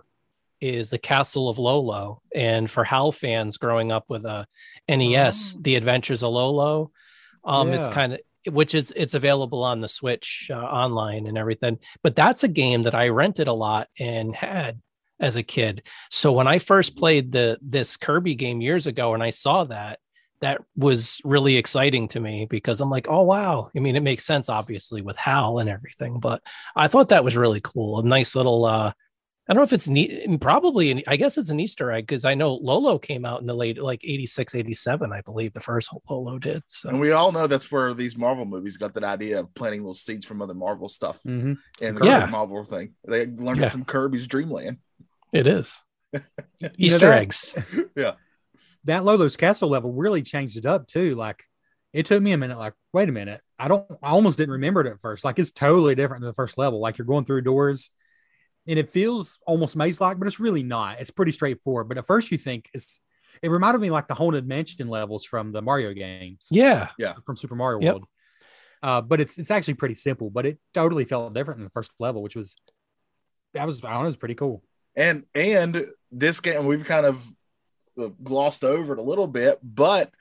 Speaker 4: is the Castle of Lolo, and for HAL fans growing up with a NES,
Speaker 3: Oh.
Speaker 4: The Adventures of Lolo, um, it's kind of which is it's available on the Switch uh, online and everything. But that's a game that I rented a lot and had as a kid. So when I first played the this Kirby game years ago and I saw that, that was really exciting to me because I'm like, oh wow. I mean, it makes sense obviously with HAL and everything, but I thought that was really cool. A nice little uh I don't know if it's neat probably an, I guess it's an Easter egg because I know Lolo came out in the late like 86, 87, I believe the first Lolo did. So
Speaker 2: And we all know that's where these Marvel movies got that idea of planting little seeds from other Marvel stuff
Speaker 3: Mhm.
Speaker 2: and the
Speaker 4: Yeah.
Speaker 2: Marvel thing. They learned
Speaker 4: Yeah.
Speaker 2: it from Kirby's Dream Land.
Speaker 4: it is.
Speaker 3: You know
Speaker 4: Easter
Speaker 3: that-
Speaker 4: eggs. Yeah.
Speaker 3: That Lolo's Castle level really changed it up too. Like it took me a minute. Like, wait a minute. I don't. I almost didn't remember it at first. Like it's totally different than the first level. Like you're going through doors, and it feels almost maze-like, but it's really not. It's pretty straightforward. But at first, you think it's. It reminded me like the haunted mansion levels from the Mario games.
Speaker 4: Yeah.
Speaker 3: Yeah, from Super Mario
Speaker 4: Yep.
Speaker 3: World. Uh, but it's it's actually pretty simple, but it totally felt different than the first level, which was that was I don't know, it was pretty cool.
Speaker 2: And and this game we've kind of uh, glossed over it a little bit, but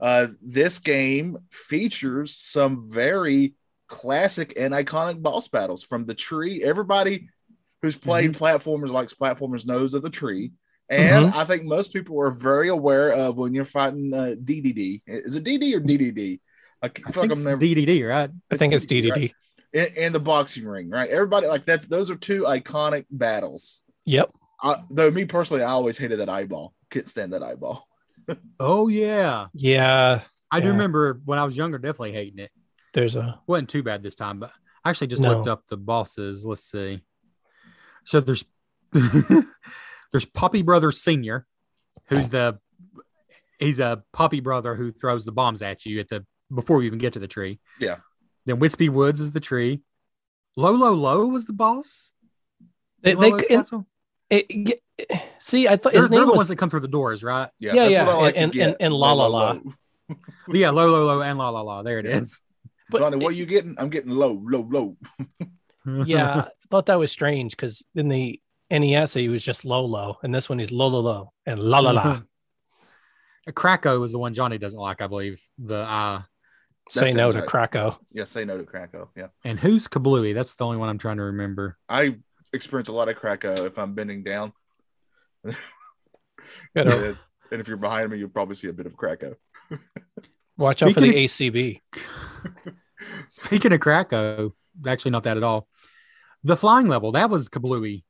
Speaker 2: uh, this game features some very classic and iconic boss battles from the tree. Everybody who's played platformers likes platformers knows of the tree. And I think most people are very aware of when you're fighting uh, DDD. Is it DD or DDD? I
Speaker 3: I
Speaker 2: feel
Speaker 3: think
Speaker 2: like
Speaker 3: it's
Speaker 2: I'm never
Speaker 3: DDD, right?
Speaker 4: I think it's
Speaker 2: DDD, right? in, in the boxing ring, right? Everybody like that's those are two iconic battles.
Speaker 4: Yep.
Speaker 2: Uh, though me personally, I always hated that eyeball. Couldn't stand that eyeball.
Speaker 3: Oh yeah,
Speaker 4: Yeah.
Speaker 3: I do remember when I was younger, definitely hating it.
Speaker 4: There's a
Speaker 3: wasn't too bad this time, but I actually just
Speaker 4: No.
Speaker 3: looked up the bosses. Let's see. So there's there's Poppy Brothers Senior, who's the he's a puppy brother who throws the bombs at you at the before you even get to the tree.
Speaker 2: Yeah.
Speaker 3: Then Wispy Woods is the tree. Low Low Low was the boss.
Speaker 4: they,
Speaker 3: in
Speaker 4: they, it,
Speaker 3: Castle?
Speaker 4: it, it- see I thought
Speaker 3: They're,
Speaker 4: his
Speaker 3: they're
Speaker 4: name
Speaker 3: the
Speaker 4: was
Speaker 3: ones that come through the doors, right?
Speaker 2: Yeah,
Speaker 4: Yeah,
Speaker 2: that's
Speaker 4: yeah,
Speaker 2: like
Speaker 4: and-
Speaker 2: to
Speaker 4: and- and La La La.
Speaker 2: Low.
Speaker 3: Yeah, Low Low Low and La La La. There it
Speaker 2: Yeah.
Speaker 3: is.
Speaker 4: But
Speaker 2: Johnny, what are you getting? I'm getting low, low, low.
Speaker 4: yeah, I thought that was strange because in the NES he was just Lolo, and this one he's Lolo Lo and La La La.
Speaker 3: Kracko is the one Johnny doesn't like, I believe. The uh
Speaker 4: Say no
Speaker 2: sounds
Speaker 4: to
Speaker 2: right.
Speaker 4: Kracko.
Speaker 2: Yeah, say no to Kracko. Yeah,
Speaker 3: and who's Kablooey? That's the only one I'm trying to remember.
Speaker 2: I experience a lot of Kracko if I'm bending down. And, and if you're behind me, you'll probably see a bit of Kracko.
Speaker 4: watch out for the
Speaker 3: of-
Speaker 4: ACB.
Speaker 3: Speaking of Kracko, actually not that at all. The flying level, that was Kablooey.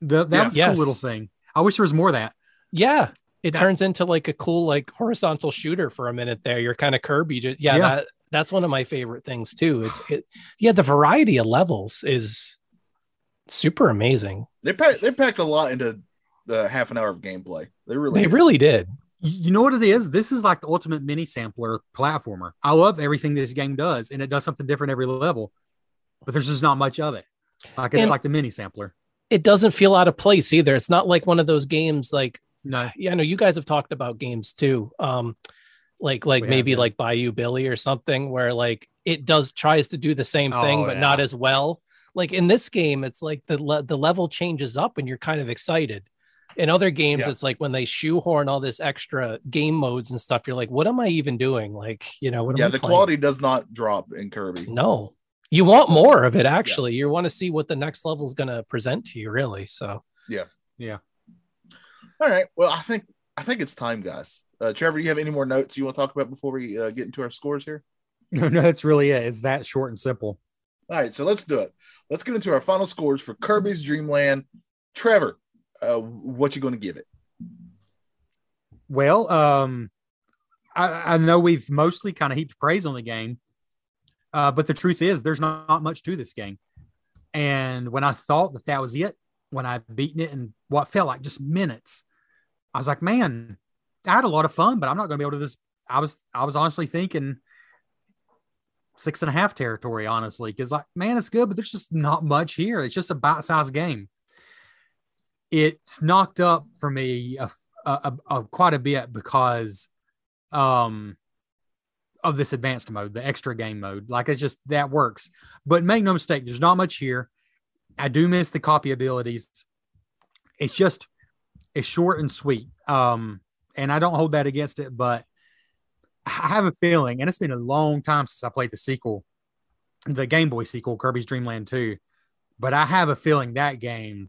Speaker 3: The, that
Speaker 2: Yeah.
Speaker 3: was a
Speaker 4: Yes.
Speaker 3: cool little thing. I wish there was more of that.
Speaker 4: Yeah, it
Speaker 3: That-
Speaker 4: turns into like a cool like horizontal shooter for a minute there. You're kind of Kirby. Just, yeah,
Speaker 3: Yeah.
Speaker 4: that that's one of my favorite things too. It's it, yeah, the variety of levels is super amazing.
Speaker 2: They packed they packed a lot into the half an hour of gameplay. They really
Speaker 4: They really did.
Speaker 3: You you know what it is? This is like the ultimate mini sampler platformer. I love everything this game does, and it does something different every level, but there's just not much of it. Like it's
Speaker 4: And-
Speaker 3: like the mini sampler.
Speaker 4: It doesn't feel out of place either. It's not like one of those games like
Speaker 3: No,
Speaker 4: yeah, I know you guys have talked about games too. Um, like like
Speaker 3: We
Speaker 4: maybe
Speaker 3: yeah.
Speaker 4: like Bayou Billy or something where like it does tries to do the same thing
Speaker 3: Oh,
Speaker 4: but not as well. Like in this game, it's like the le- the level changes up and you're kind of excited. In other games,
Speaker 2: Yeah.
Speaker 4: it's like when they shoehorn all this extra game modes and stuff. You're like, what am I even doing? Like, you know, what am
Speaker 2: yeah, the
Speaker 4: playing?
Speaker 2: quality does not drop in Kirby.
Speaker 4: No, you want more of it. Actually, you want to see what the next level is going to present to you. Really, so yeah yeah
Speaker 2: All right. Well, I think I think it's time, guys. Uh, Trevor, do you have any more notes you want to talk about before we uh, get into our scores here?
Speaker 3: No, no, that's really it. It's that short and simple.
Speaker 2: All right, so let's do it. Let's get into our final scores for Kirby's Dream Land Trevor, uh, what you going to give it?
Speaker 3: Well, um, I, I know we've mostly kind of heaped praise on the game, uh, but the truth is, there's not, not much to this game. And when I thought that that was it, when I beaten it in what felt like just minutes, I was like, man, I had a lot of fun, but I'm not going to be able to this. I was, I was honestly thinking six and a half territory, honestly, because like, man, it's good, but there's just not much here. It's just a bite sized game. It's knocked up for me a, a, a, quite a bit because um of this advanced mode, the extra game mode. Like it's just that works. But make no mistake, there's not much here. I do miss the copy abilities. It's just it's short and sweet. Um, and I don't hold that against it, but I have a feeling, and it's been a long time since I played the sequel, the Game Boy sequel, Kirby's Dream Land 2. But I have a feeling that game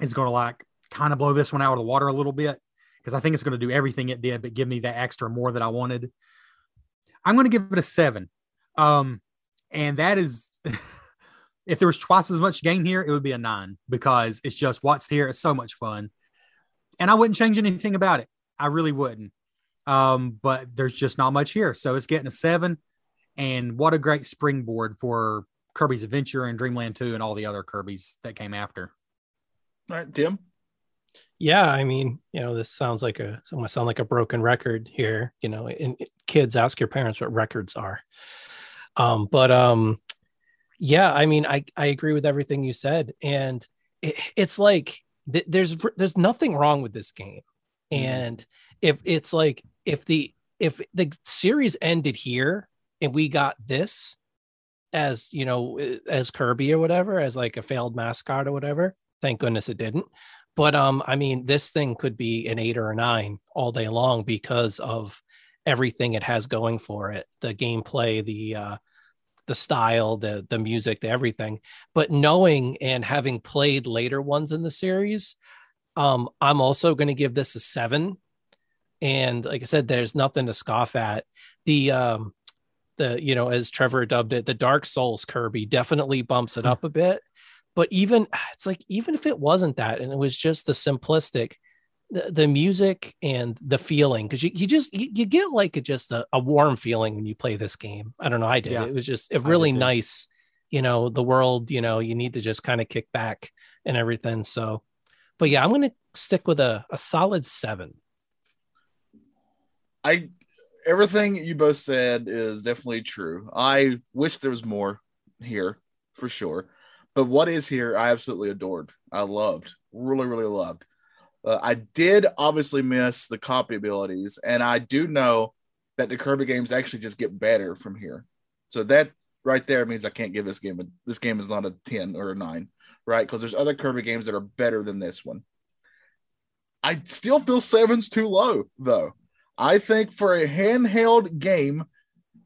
Speaker 3: is going to like kind of blow this one out of the water a little bit because I think it's going to do everything it did, but give me that extra more that I wanted. I'm going to give it a seven. Um, and that is, if there was twice as much game here, it would be a nine because it's just what's here. It's so much fun. And I wouldn't change anything about it. I really wouldn't. Um, but there's just not much here. So it's getting a seven. And what a great springboard for Kirby's Adventure and Dream Land 2 and all the other Kirby's that came after.
Speaker 2: All right, Tim.
Speaker 4: Yeah, I mean, you know, this sounds like a sound like a broken record here. You know, and kids ask your parents what records are. Um, but um, yeah, I mean, I I agree with everything you said, and it, it's like th- there's there's nothing wrong with this game, mm-hmm. and if it's like if the if the series ended here and we got this as you know as Kirby or whatever as like a failed mascot or whatever, thank goodness it didn't but um, I mean, this thing could be an eight or a nine all day long because of everything it has going for it the gameplay the uh the style the the music the everything. But knowing and having played later ones in the series um i'm also going to give this a seven. And like i said there's nothing to scoff at. The um the you know as trevor dubbed it the dark souls kirby definitely bumps it up a bit but even it's like even if it wasn't that and it was just the simplistic the, the music and the feeling because you, you just you, you, get like a, just a, a, warm feeling when you play this game. I don't know i did. Yeah, it was just it really nice you know the world you know you need to just kind of kick back and everything so. But yeah i'm gonna stick with a, a solid seven.
Speaker 2: I everything you both said is definitely true. I wish there was more here for sure but what is here, I absolutely adored. I loved, really, really loved. Uh, I did obviously miss the copy abilities, and I do know that the Kirby games actually just get better from here. So that right there means I can't give this game a, this game is not a 10 or a 9, right? Because there's other Kirby games that are better than this one. I still feel seven's too low, though. I think for a handheld game,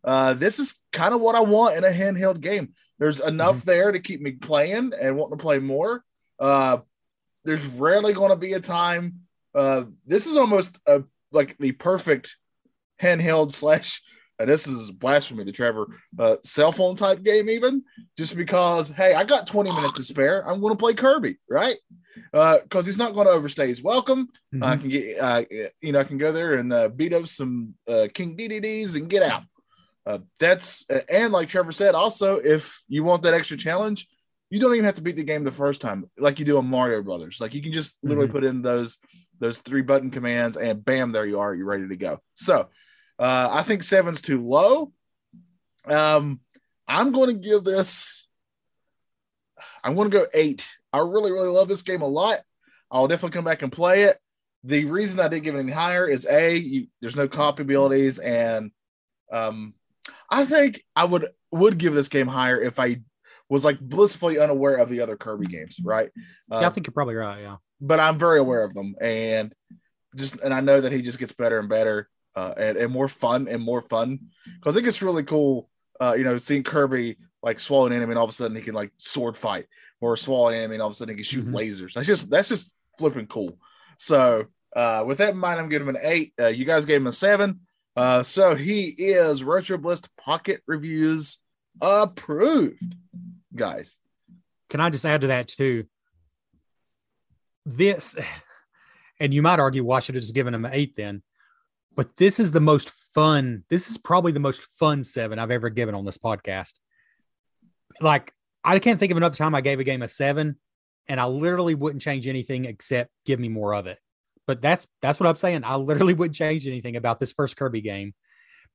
Speaker 2: uh, this is kind of what I want in a handheld game. There's enough mm-hmm. there to keep me playing and wanting to play more. Uh, there's rarely going to be a time. Uh, this is almost a, like the perfect handheld slash, and this is blasphemy to Trevor, uh, cell phone type game, even just because, hey, I got 20 minutes to spare. I'm going to play Kirby, right? Because uh, he's not going to overstay his welcome. Mm-hmm. I can get, uh, you know, I can go there and uh, beat up some uh, King Dededes and get out. Uh, that's and like Trevor said, also if you want that extra challenge, you don't even have to beat the game the first time, like you do on Mario Brothers. Like you can just literally mm-hmm. put in those those three button commands, and bam, there you are. You're ready to go. So uh, I think seven's too low. Um, I'm going to give this. I'm going to go eight. I really, really love this game a lot. I'll definitely come back and play it. The reason I didn't give it any higher is a you, there's no copy abilities, and um, I think I would would give this game higher if I was like blissfully unaware of the other Kirby games, right?
Speaker 3: Uh, yeah, I think you're probably right. Yeah,
Speaker 2: but I'm very aware of them, and just and I know that he just gets better and better, uh, and, and more fun and more fun because it gets really cool. Uh, you know, seeing Kirby like swallow an enemy, and all of a sudden he can like sword fight, or swallow an enemy, and all of a sudden he can shoot mm-hmm. lasers. That's just that's just flipping cool. So Uh, with that in mind, I'm giving him an eight. Uh, you guys gave him a seven. Uh, so he is Retro Bliss Pocket Reviews approved, guys.
Speaker 3: Can I just add to that too? This, and you might argue, why should have just given him an eight then? But this is the most fun. This is probably the most fun seven I've ever given on this podcast. Like, I can't think of another time I gave a game a seven, and I literally wouldn't change anything except give me more of it. But that's that's what I'm saying. I literally wouldn't change anything about this first Kirby game.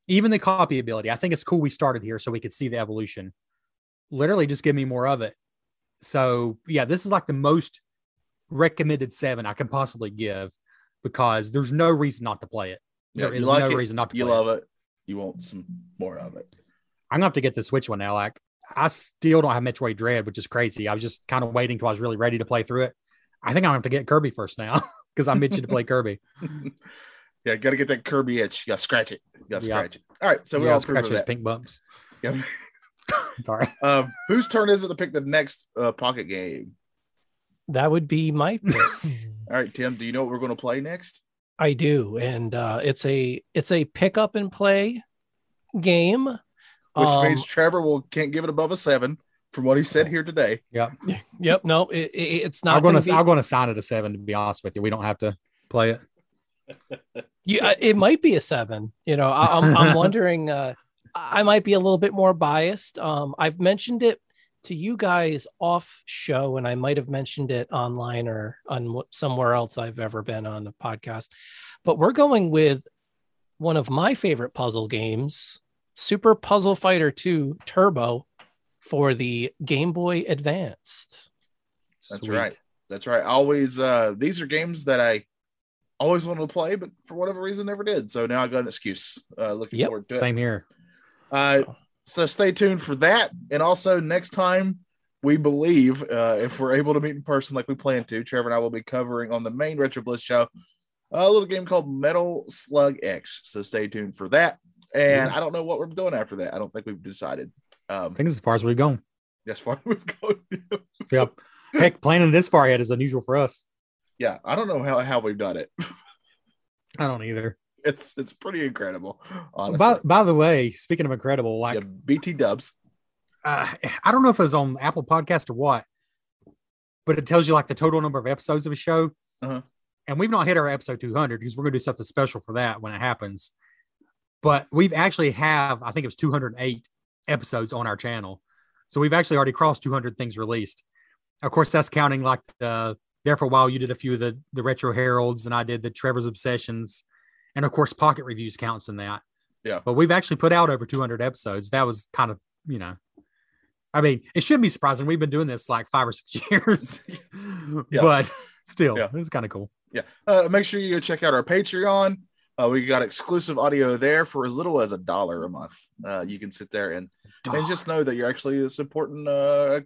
Speaker 3: Even the copy ability. I think it's cool we started here so we could see the evolution. Literally just give me more of it. So yeah, this is like the most recommended seven I can possibly give because there's no reason not to play it.
Speaker 2: Yeah,
Speaker 3: There is
Speaker 2: like
Speaker 3: no
Speaker 2: it,
Speaker 3: reason not to
Speaker 2: You
Speaker 3: play it.
Speaker 2: love it. You want some more of it.
Speaker 3: I'm gonna have to get the Switch one now. Like I still don't have Metroid Dread, which is crazy. I was just kind of waiting till I was really ready to play through it. I think I'm gonna have to get Kirby first now because I'm itching to play Kirby.
Speaker 2: yeah, got to get that Kirby itch. You got to scratch it. You got to
Speaker 3: Yeah.
Speaker 2: scratch it. All right, so we
Speaker 3: yeah,
Speaker 2: all
Speaker 3: scratch
Speaker 2: approve
Speaker 3: those pink bumps.
Speaker 2: Yeah.
Speaker 3: Sorry.
Speaker 2: Um, whose turn is it to pick the next uh, pocket game?
Speaker 4: That would be my pick.
Speaker 2: All right, Tim. Do you know what we're going to play next?
Speaker 4: I do, and uh, it's a it's a pick up and play game.
Speaker 2: Which
Speaker 4: Um,
Speaker 2: means Trevor will can't give it above a seven from what he said here today.
Speaker 3: Yeah,
Speaker 4: Yep. No, it, it- it's not
Speaker 3: I'm gonna
Speaker 4: gonna be-
Speaker 3: I'm gonna sign it a seven. To be honest with you, we don't have to play it.
Speaker 4: Yeah, it might be a seven. You know, I, I'm I'm wondering. Uh, I might be a little bit more biased. Um, I've mentioned it to you guys off show, and I might have mentioned it online or on somewhere else I've ever been on a podcast. But we're going with one of my favorite puzzle games, Super Puzzle Fighter 2 Turbo, for the Game Boy Advanced.
Speaker 2: That's
Speaker 3: Sweet.
Speaker 2: right. That's right. Always, uh, these are games that I always wanted to play, but for whatever reason never did. So now I got an excuse. Uh, looking
Speaker 4: Yep,
Speaker 2: forward to it.
Speaker 3: Same here.
Speaker 2: Uh, so stay tuned for that. And also next time, we believe uh, if we're able to meet in person like we plan to, Trevor and I will be covering on the main Retro Bliss show a little game called Metal Slug X. So stay tuned for that. And
Speaker 3: Yeah.
Speaker 2: I don't know what we're doing after that. I don't think we've decided. Um,
Speaker 3: I think it's as far as we've gone.
Speaker 2: as far as we've gone.
Speaker 3: Yep. Heck, planning this far ahead is unusual for us.
Speaker 2: yeah, I don't know how, how we've done it.
Speaker 3: I don't either.
Speaker 2: It's it's pretty incredible, honestly.
Speaker 3: By, by the way, speaking of incredible, like
Speaker 2: yeah, BT Dubs.
Speaker 3: uh, I don't know if it was on Apple Podcast or what, but it tells you like the total number of episodes of a show.
Speaker 2: Uh-huh.
Speaker 3: And we've not hit our episode 200 because we're going to do something special for that when it happens. But we've actually have, I think it was 208 episodes on our channel. So we've actually already crossed 200 things released. Of course, that's counting like the, there for a while, you did a few of the, the retro heralds and I did the Trevor's Obsessions. And of course, pocket reviews counts in that.
Speaker 2: Yeah.
Speaker 3: But we've actually put out over 200 episodes. That was kind of, you know, I mean, it shouldn't be surprising. We've been doing this like five or six years,
Speaker 2: Yeah.
Speaker 3: but still,
Speaker 2: Yeah.
Speaker 3: it's kind of cool.
Speaker 2: Yeah. Uh, make sure you go check out our Patreon. Uh, we got exclusive audio there for as little as a dollar a month. Uh, you can sit there and and just know that you're actually supporting uh,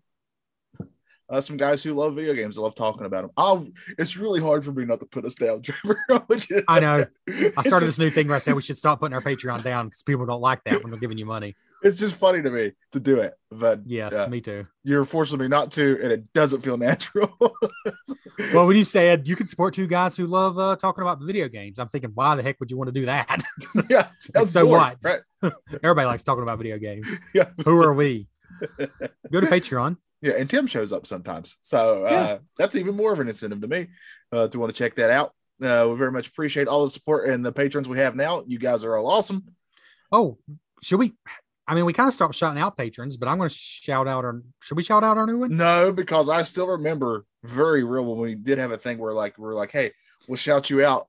Speaker 2: uh, some guys who love video games. I love talking about them. Oh, it's really hard for me not to put us down, Trevor. want you to
Speaker 3: I know. I started
Speaker 2: just-
Speaker 3: this new thing where I said we should stop putting our Patreon down because people don't like that when they're giving you money.
Speaker 2: It's just funny to me to do it, but
Speaker 3: Yes,
Speaker 2: Yeah.
Speaker 3: me too.
Speaker 2: you're forcing me not to, and it doesn't feel natural.
Speaker 3: Well, when you said you can support two guys who love uh, talking about video games, I'm thinking, why the heck would you want to do that?
Speaker 2: yeah,
Speaker 3: so
Speaker 2: boring,
Speaker 3: what?
Speaker 2: Right?
Speaker 3: Everybody likes talking about video games.
Speaker 2: Yeah.
Speaker 3: Who are we? Go to Patreon.
Speaker 2: Yeah, and Tim shows up sometimes, so uh,
Speaker 3: Yeah.
Speaker 2: that's even more of an incentive to me uh, to want to check that out. Uh, we very much appreciate all the support and the patrons we have now. You guys are all awesome.
Speaker 3: Oh, should we? I mean, we kind of stopped shouting out patrons, but I'm going to shout out our. Should we shout out our new one?
Speaker 2: No, because I still remember very real when we did have a thing where like we're like, hey, we'll shout you out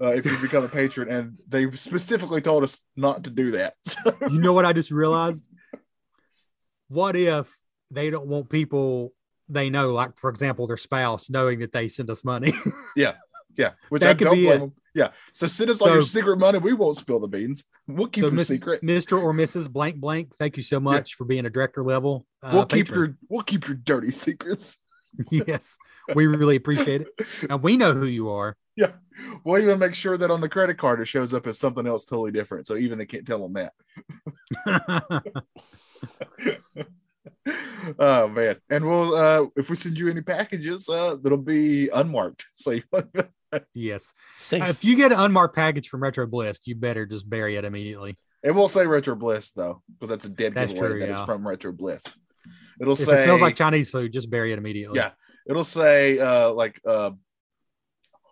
Speaker 2: uh, if you become a patron, and they specifically told us not to do that. So,
Speaker 3: You know what I just realized? What if they don't want people they know, like for example, their spouse, knowing that they send us money?
Speaker 2: yeah, yeah. which
Speaker 3: That
Speaker 2: I
Speaker 3: could
Speaker 2: don't
Speaker 3: be
Speaker 2: them. Yeah, so send us all your secret money. We won't spill the beans. We'll keep
Speaker 3: so,
Speaker 2: your
Speaker 3: Miss-
Speaker 2: secret.
Speaker 3: Mr. or Mrs. Blank Blank, thank you so much for being a director level. Uh,
Speaker 2: we'll keep
Speaker 3: patron.
Speaker 2: your we'll keep your dirty secrets.
Speaker 3: yes, we really appreciate it, and we know who you are.
Speaker 2: Yeah, we'll even make sure that on the credit card it shows up as something else totally different. So even they can't tell them that. oh man! And we'll uh if we send you any packages, uh that'll be unmarked. So you
Speaker 3: Yes.
Speaker 4: Safe.
Speaker 3: If you get an unmarked package from Retro Bliss, you better just bury it immediately.
Speaker 2: It will say Retro Bliss though, because that's a dead
Speaker 3: That's
Speaker 2: giveaway
Speaker 3: true,
Speaker 2: that
Speaker 3: yeah.
Speaker 2: it's from Retro Bliss. It'll
Speaker 3: If
Speaker 2: say
Speaker 3: it smells like Chinese food, just bury it immediately.
Speaker 2: Yeah. it'll say uh like uh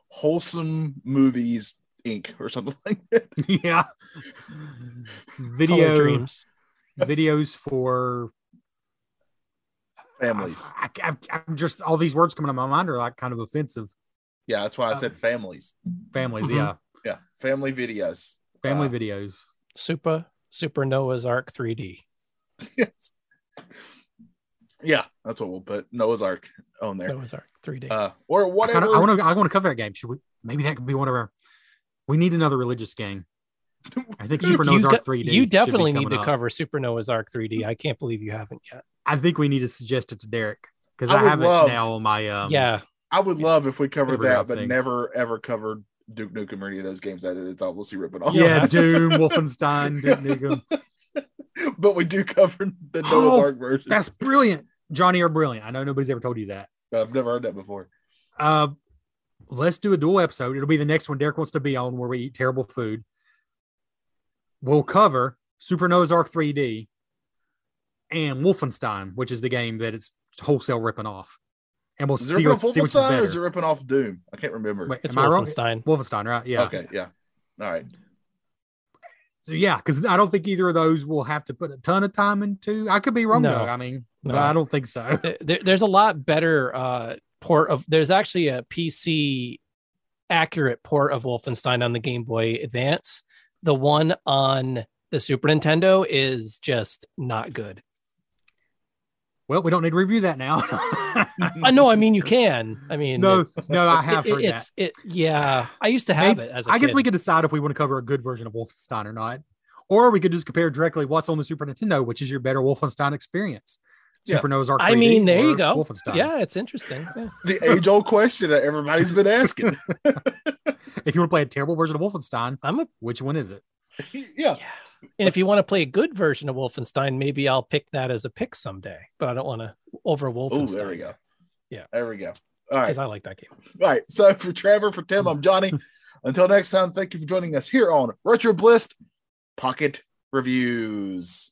Speaker 2: wholesome movies Inc. or something like that.
Speaker 3: yeah. Video
Speaker 4: dreams.
Speaker 3: videos for
Speaker 2: Families.
Speaker 3: I, I, I'm just all these words coming to my mind are like kind of offensive.
Speaker 2: Yeah, that's why I said families.
Speaker 3: Families,
Speaker 4: Mhm.
Speaker 3: yeah,
Speaker 2: Yeah, family videos.
Speaker 3: family
Speaker 2: Uh,
Speaker 3: videos.
Speaker 4: Super Super Noah's Ark 3D.
Speaker 2: yes. Yeah, that's what we'll put Noah's Ark on there.
Speaker 4: Noah's Ark 3D.
Speaker 2: Uh, or
Speaker 3: I
Speaker 2: whatever.
Speaker 3: want to. I want to cover that game. Should we? Maybe that could be one of our. We need another religious game. I think Super Noah's Ark 3D.
Speaker 4: you definitely need to
Speaker 3: up.
Speaker 4: cover Super Noah's Ark 3D. I can't believe you haven't yet.
Speaker 3: I think we need to suggest it to Derek because
Speaker 2: I
Speaker 3: I, have
Speaker 2: love-
Speaker 3: it now on my. Um,
Speaker 4: yeah,
Speaker 2: I would love if we covered
Speaker 3: Figure it
Speaker 2: that, but
Speaker 3: thing.
Speaker 2: never ever covered Duke Nukem or any of those games that it's obviously ripping off.
Speaker 3: Yeah,
Speaker 4: Yeah.
Speaker 3: Doom, Wolfenstein, Duke Nukem.
Speaker 2: but we do cover the Noah's
Speaker 3: Oh,
Speaker 2: Ark version.
Speaker 3: That's brilliant. Johnny, you're brilliant. I know nobody's ever told you that.
Speaker 2: I've never heard that before.
Speaker 3: Uh, let's do a dual episode. It'll be the next one Derek wants to be on where we eat terrible food. We'll cover Super Noah's Ark 3D and Wolfenstein, which is the game that it's wholesale ripping off. And we'll
Speaker 2: Is it
Speaker 3: see,
Speaker 2: ripping
Speaker 3: what,
Speaker 2: off
Speaker 3: see which is
Speaker 2: Wolfenstein or
Speaker 3: better.
Speaker 2: is it ripping off Doom? I can't remember.
Speaker 3: Wait,
Speaker 4: it's
Speaker 3: am I wrong?
Speaker 4: Wolfenstein.
Speaker 3: Wolfenstein, right? Yeah.
Speaker 2: Okay, yeah. All right.
Speaker 3: So yeah, because I don't think either of those will have to put a ton of time into. I could be wrong
Speaker 4: No.
Speaker 3: though. I mean,
Speaker 4: No.
Speaker 3: but I don't think so.
Speaker 4: There- there- there's a lot better uh, port of. There's actually a PC accurate port of Wolfenstein on the Game Boy Advance. The one on the Super Nintendo is just not good.
Speaker 3: Well, we don't need to review that now.
Speaker 4: I know. I mean, you can. I mean,
Speaker 3: no, no, I have
Speaker 4: it-
Speaker 3: heard that.
Speaker 4: it. Yeah, I used to have
Speaker 3: Maybe-
Speaker 4: it as a
Speaker 3: I guess
Speaker 4: kid.
Speaker 3: we could decide if we want to cover a good version of Wolfenstein or not, or we could just compare directly what's on the Super Nintendo, which is your better Wolfenstein experience.
Speaker 2: Yeah.
Speaker 3: Super Noah's Ark.
Speaker 4: I mean, there you go.
Speaker 3: Wolfenstein.
Speaker 4: Yeah, it's interesting. Yeah.
Speaker 2: The age old question that everybody's been asking.
Speaker 3: If you want to play a terrible version of Wolfenstein,
Speaker 4: I'm a
Speaker 3: which one is it?
Speaker 2: yeah.
Speaker 4: yeah. And if you want to play a good version of Wolfenstein, maybe I'll pick that as a pick someday. But I don't want to over
Speaker 2: Oh,
Speaker 4: Wolfenstein.
Speaker 2: there we go.
Speaker 4: Yeah.
Speaker 2: There we go. All right.
Speaker 4: Because I like that game.
Speaker 2: All right. So for Trevor, for Tim, I'm Johnny. Until next time, thank you for joining us here on Retro Bliss Pocket Reviews.